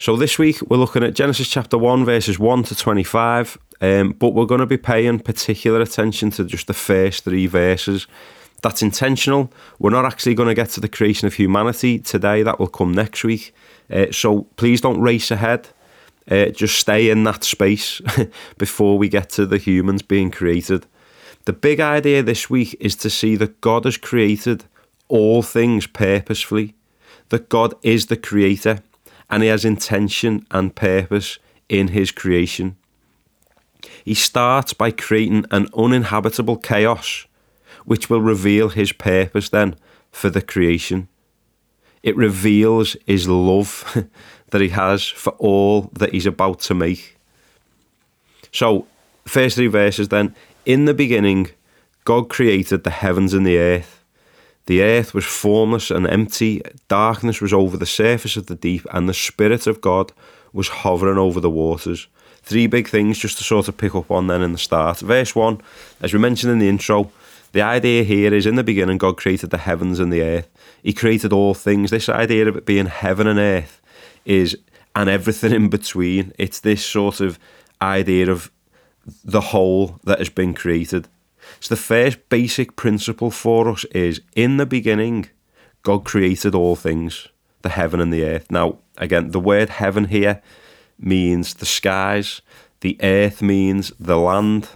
So this week we're looking at Genesis chapter 1, verses 1 to 25, um, but we're going to be paying particular attention to just the first three verses. That's intentional. We're not actually going to get to the creation of humanity today, that will come next week. Uh, so please don't race ahead. Uh, just stay in that space before we get to the humans being created. The big idea this week is to see that God has created all things purposefully, that God is the creator and he has intention and purpose in his creation. He starts by creating an uninhabitable chaos, which will reveal his purpose then for the creation. It reveals his love that he has for all that he's about to make. So, first three verses then. In the beginning, God created the heavens and the earth. The earth was formless and empty, darkness was over the surface of the deep, and the Spirit of God was hovering over the waters. Three big things just to sort of pick up on then in the start. Verse 1, as we mentioned in the intro, the idea here is in the beginning, God created the heavens and the earth. He created all things. This idea of it being heaven and earth is, and everything in between, it's this sort of idea of the whole that has been created. So the first basic principle for us is in the beginning, God created all things, the heaven and the earth. Now, again, the word heaven here means the skies, the earth means the land,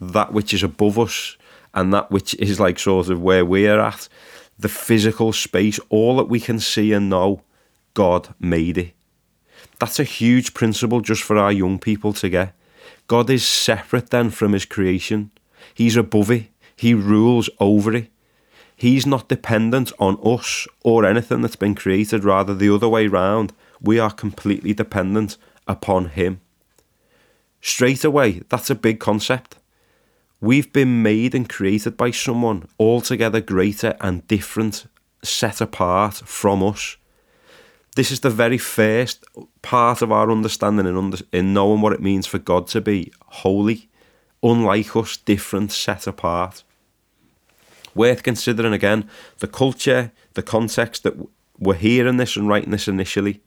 that which is above us, and that which is like sort of where we're at, the physical space, all that we can see and know, God made it. That's a huge principle just for our young people to get. God is separate then from his creation. He's above it. He rules over it. He's not dependent on us or anything that's been created, rather, the other way round. We are completely dependent upon Him. Straight away, that's a big concept. We've been made and created by someone altogether greater and different, set apart from us. This is the very first part of our understanding and in knowing what it means for God to be holy unlike us, different, set apart. Worth considering again the culture, the context that we're hearing this and writing this initially.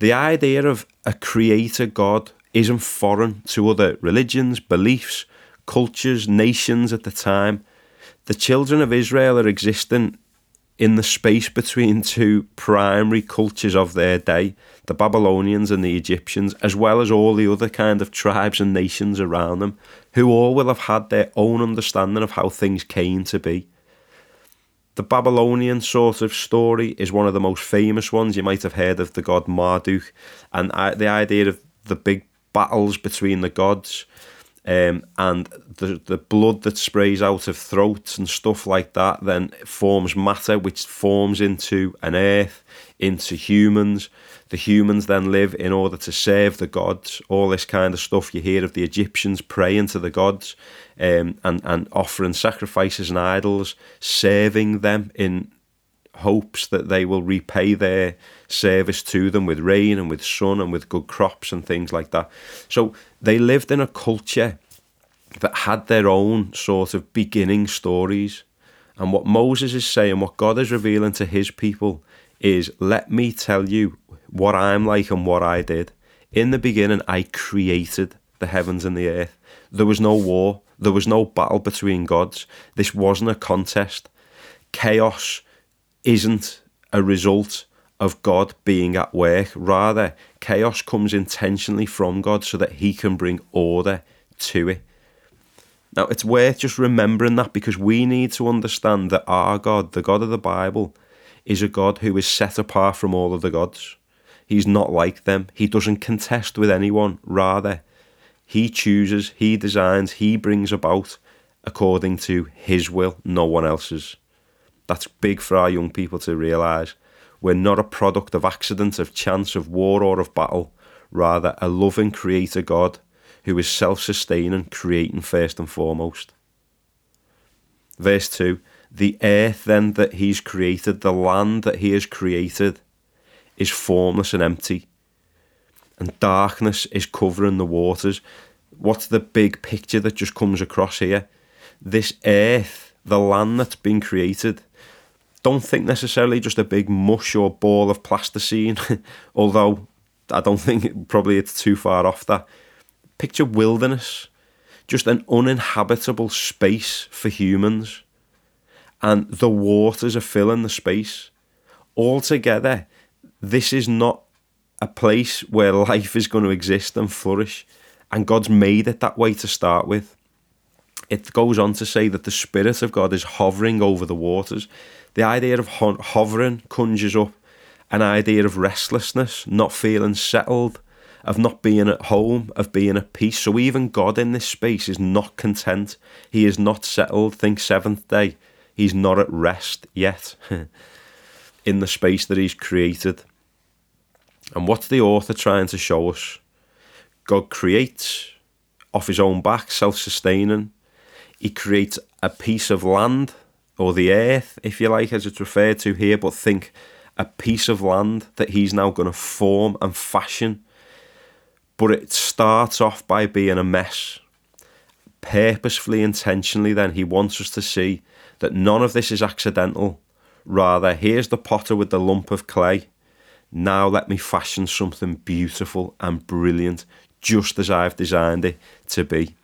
The idea of a creator God isn't foreign to other religions, beliefs, cultures, nations at the time. The children of Israel are existing in the space between two primary cultures of their day, the Babylonians and the Egyptians, as well as all the other kind of tribes and nations around them, who all will have had their own understanding of how things came to be. The Babylonian sort of story is one of the most famous ones. You might have heard of the god Marduk and the idea of the big battles between the gods um, and the the blood that sprays out of throats and stuff like that then forms matter which forms into an earth into humans. The humans then live in order to serve the gods. All this kind of stuff you hear of the Egyptians praying to the gods um, and and offering sacrifices and idols serving them in hopes that they will repay their service to them with rain and with sun and with good crops and things like that. So they lived in a culture that had their own sort of beginning stories. And what Moses is saying, what God is revealing to his people, is let me tell you what I'm like and what I did. In the beginning, I created the heavens and the earth. There was no war, there was no battle between gods. This wasn't a contest. Chaos isn't a result of God being at work. Rather, chaos comes intentionally from God so that He can bring order to it. Now, it's worth just remembering that because we need to understand that our God, the God of the Bible, is a God who is set apart from all of the gods. He's not like them. He doesn't contest with anyone. Rather, He chooses, He designs, He brings about according to His will, no one else's. That's big for our young people to realise. We're not a product of accident, of chance, of war, or of battle. Rather, a loving creator God who is self sustaining, creating first and foremost. Verse 2 The earth then that he's created, the land that he has created, is formless and empty, and darkness is covering the waters. What's the big picture that just comes across here? This earth, the land that's been created, don't think necessarily just a big mush or ball of plasticine, although I don't think probably it's too far off that. Picture wilderness, just an uninhabitable space for humans, and the waters are filling the space. Altogether, this is not a place where life is going to exist and flourish, and God's made it that way to start with. It goes on to say that the Spirit of God is hovering over the waters. The idea of ho- hovering conjures up an idea of restlessness, not feeling settled, of not being at home, of being at peace. So even God in this space is not content. He is not settled. Think seventh day. He's not at rest yet in the space that He's created. And what's the author trying to show us? God creates off His own back, self sustaining. He creates a piece of land or the earth, if you like, as it's referred to here, but think a piece of land that he's now going to form and fashion. But it starts off by being a mess. Purposefully, intentionally, then, he wants us to see that none of this is accidental. Rather, here's the potter with the lump of clay. Now let me fashion something beautiful and brilliant, just as I've designed it to be.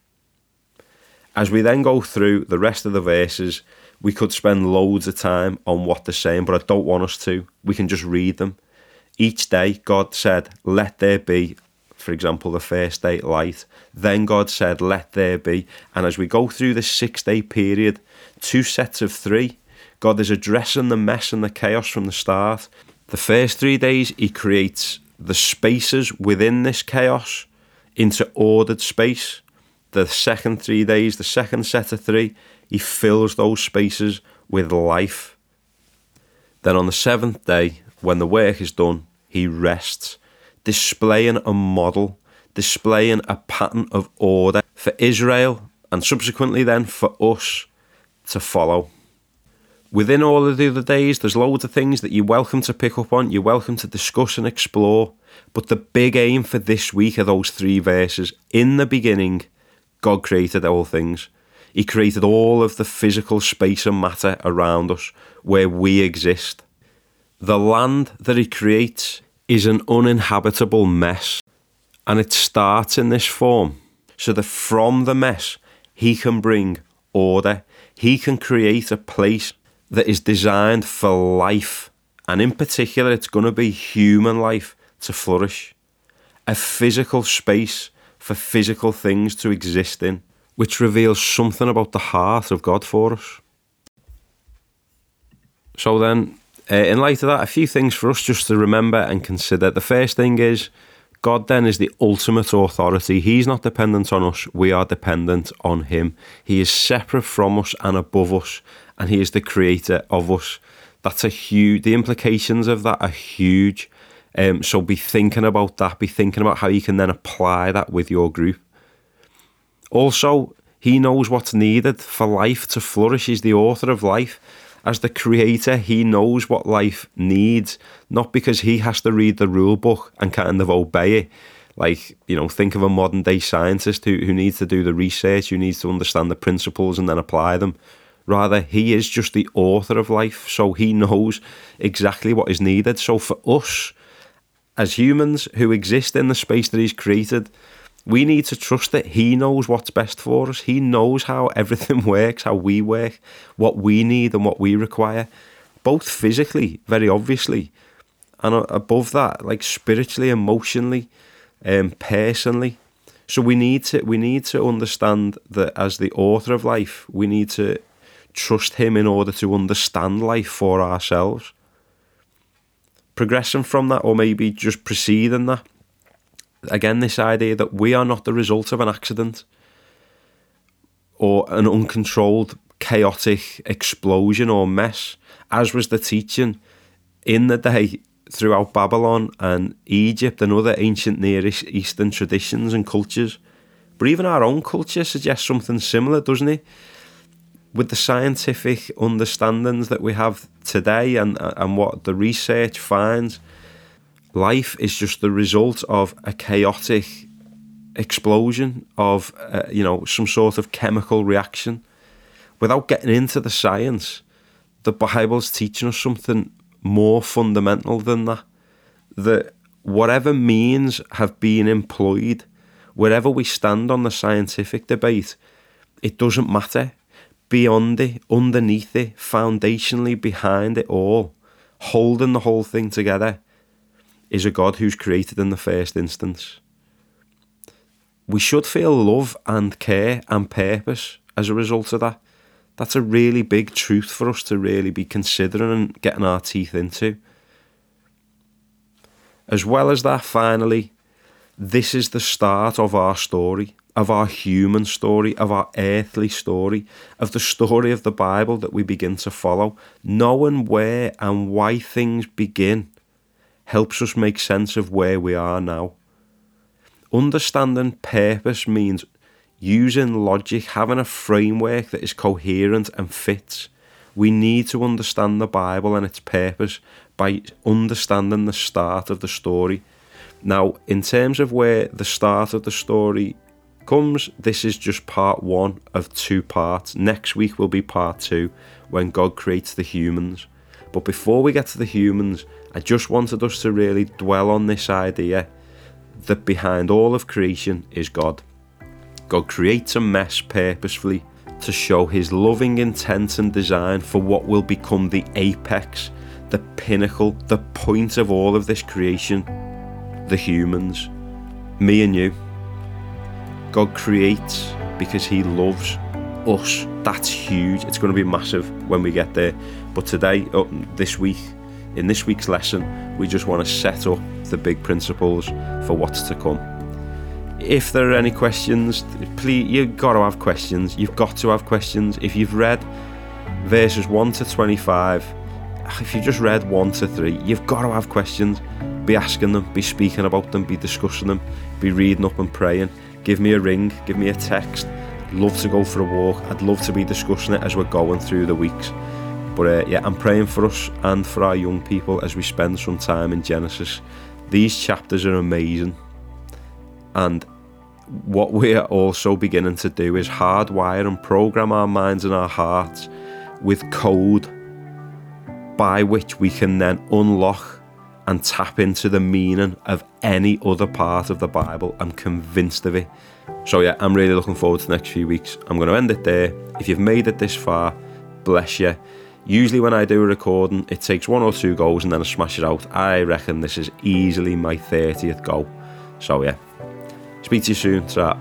As we then go through the rest of the verses, we could spend loads of time on what they're saying, but I don't want us to. We can just read them. Each day, God said, Let there be, for example, the first day light. Then God said, Let there be. And as we go through this six day period, two sets of three, God is addressing the mess and the chaos from the start. The first three days, He creates the spaces within this chaos into ordered space. The second three days, the second set of three, he fills those spaces with life. Then on the seventh day, when the work is done, he rests, displaying a model, displaying a pattern of order for Israel and subsequently then for us to follow. Within all of the other days, there's loads of things that you're welcome to pick up on, you're welcome to discuss and explore. But the big aim for this week are those three verses. In the beginning, God created all things. He created all of the physical space and matter around us where we exist. The land that He creates is an uninhabitable mess, and it starts in this form so that from the mess He can bring order. He can create a place that is designed for life, and in particular, it's going to be human life to flourish. A physical space for physical things to exist in which reveals something about the heart of God for us. So then, uh, in light of that, a few things for us just to remember and consider. The first thing is God then is the ultimate authority. He's not dependent on us, we are dependent on Him. He is separate from us and above us, and He is the creator of us. That's a huge, the implications of that are huge. Um, so be thinking about that, be thinking about how you can then apply that with your group. Also, he knows what's needed for life to flourish. He's the author of life. As the creator, he knows what life needs, not because he has to read the rule book and kind of obey it. Like, you know, think of a modern day scientist who, who needs to do the research, who needs to understand the principles and then apply them. Rather, he is just the author of life, so he knows exactly what is needed. So, for us, as humans who exist in the space that he's created, we need to trust that He knows what's best for us. He knows how everything works, how we work, what we need and what we require, both physically, very obviously, and above that, like spiritually, emotionally, um, personally. So we need to we need to understand that as the author of life, we need to trust Him in order to understand life for ourselves. Progressing from that, or maybe just preceding that again, this idea that we are not the result of an accident or an uncontrolled, chaotic explosion or mess, as was the teaching in the day throughout Babylon and Egypt and other ancient Near Eastern traditions and cultures. But even our own culture suggests something similar, doesn't it? With the scientific understandings that we have today and, and what the research finds, life is just the result of a chaotic explosion of uh, you know some sort of chemical reaction without getting into the science the bible's teaching us something more fundamental than that that whatever means have been employed, wherever we stand on the scientific debate, it doesn't matter. Beyond it, underneath it, foundationally behind it all, holding the whole thing together, is a God who's created in the first instance. We should feel love and care and purpose as a result of that. That's a really big truth for us to really be considering and getting our teeth into. As well as that, finally, this is the start of our story, of our human story, of our earthly story, of the story of the Bible that we begin to follow. Knowing where and why things begin helps us make sense of where we are now. Understanding purpose means using logic, having a framework that is coherent and fits. We need to understand the Bible and its purpose by understanding the start of the story. Now, in terms of where the start of the story comes, this is just part one of two parts. Next week will be part two when God creates the humans. But before we get to the humans, I just wanted us to really dwell on this idea that behind all of creation is God. God creates a mess purposefully to show his loving intent and design for what will become the apex, the pinnacle, the point of all of this creation the humans, me and you. God creates because he loves us. That's huge. It's going to be massive when we get there. But today, oh, this week, in this week's lesson, we just want to set up the big principles for what's to come. If there are any questions, please, you've got to have questions. You've got to have questions. If you've read verses 1 to 25, if you've just read 1 to 3, you've got to have questions. Be asking them, be speaking about them, be discussing them, be reading up and praying. Give me a ring, give me a text. love to go for a walk. I'd love to be discussing it as we're going through the weeks. But uh, yeah, I'm praying for us and for our young people as we spend some time in Genesis. These chapters are amazing. And what we're also beginning to do is hardwire and program our minds and our hearts with code by which we can then unlock and tap into the meaning of any other part of the Bible. I'm convinced of it. So, yeah, I'm really looking forward to the next few weeks. I'm going to end it there. If you've made it this far, bless you. Usually, when I do a recording, it takes one or two goes and then I smash it out. I reckon this is easily my 30th goal. So, yeah, speak to you soon. Ta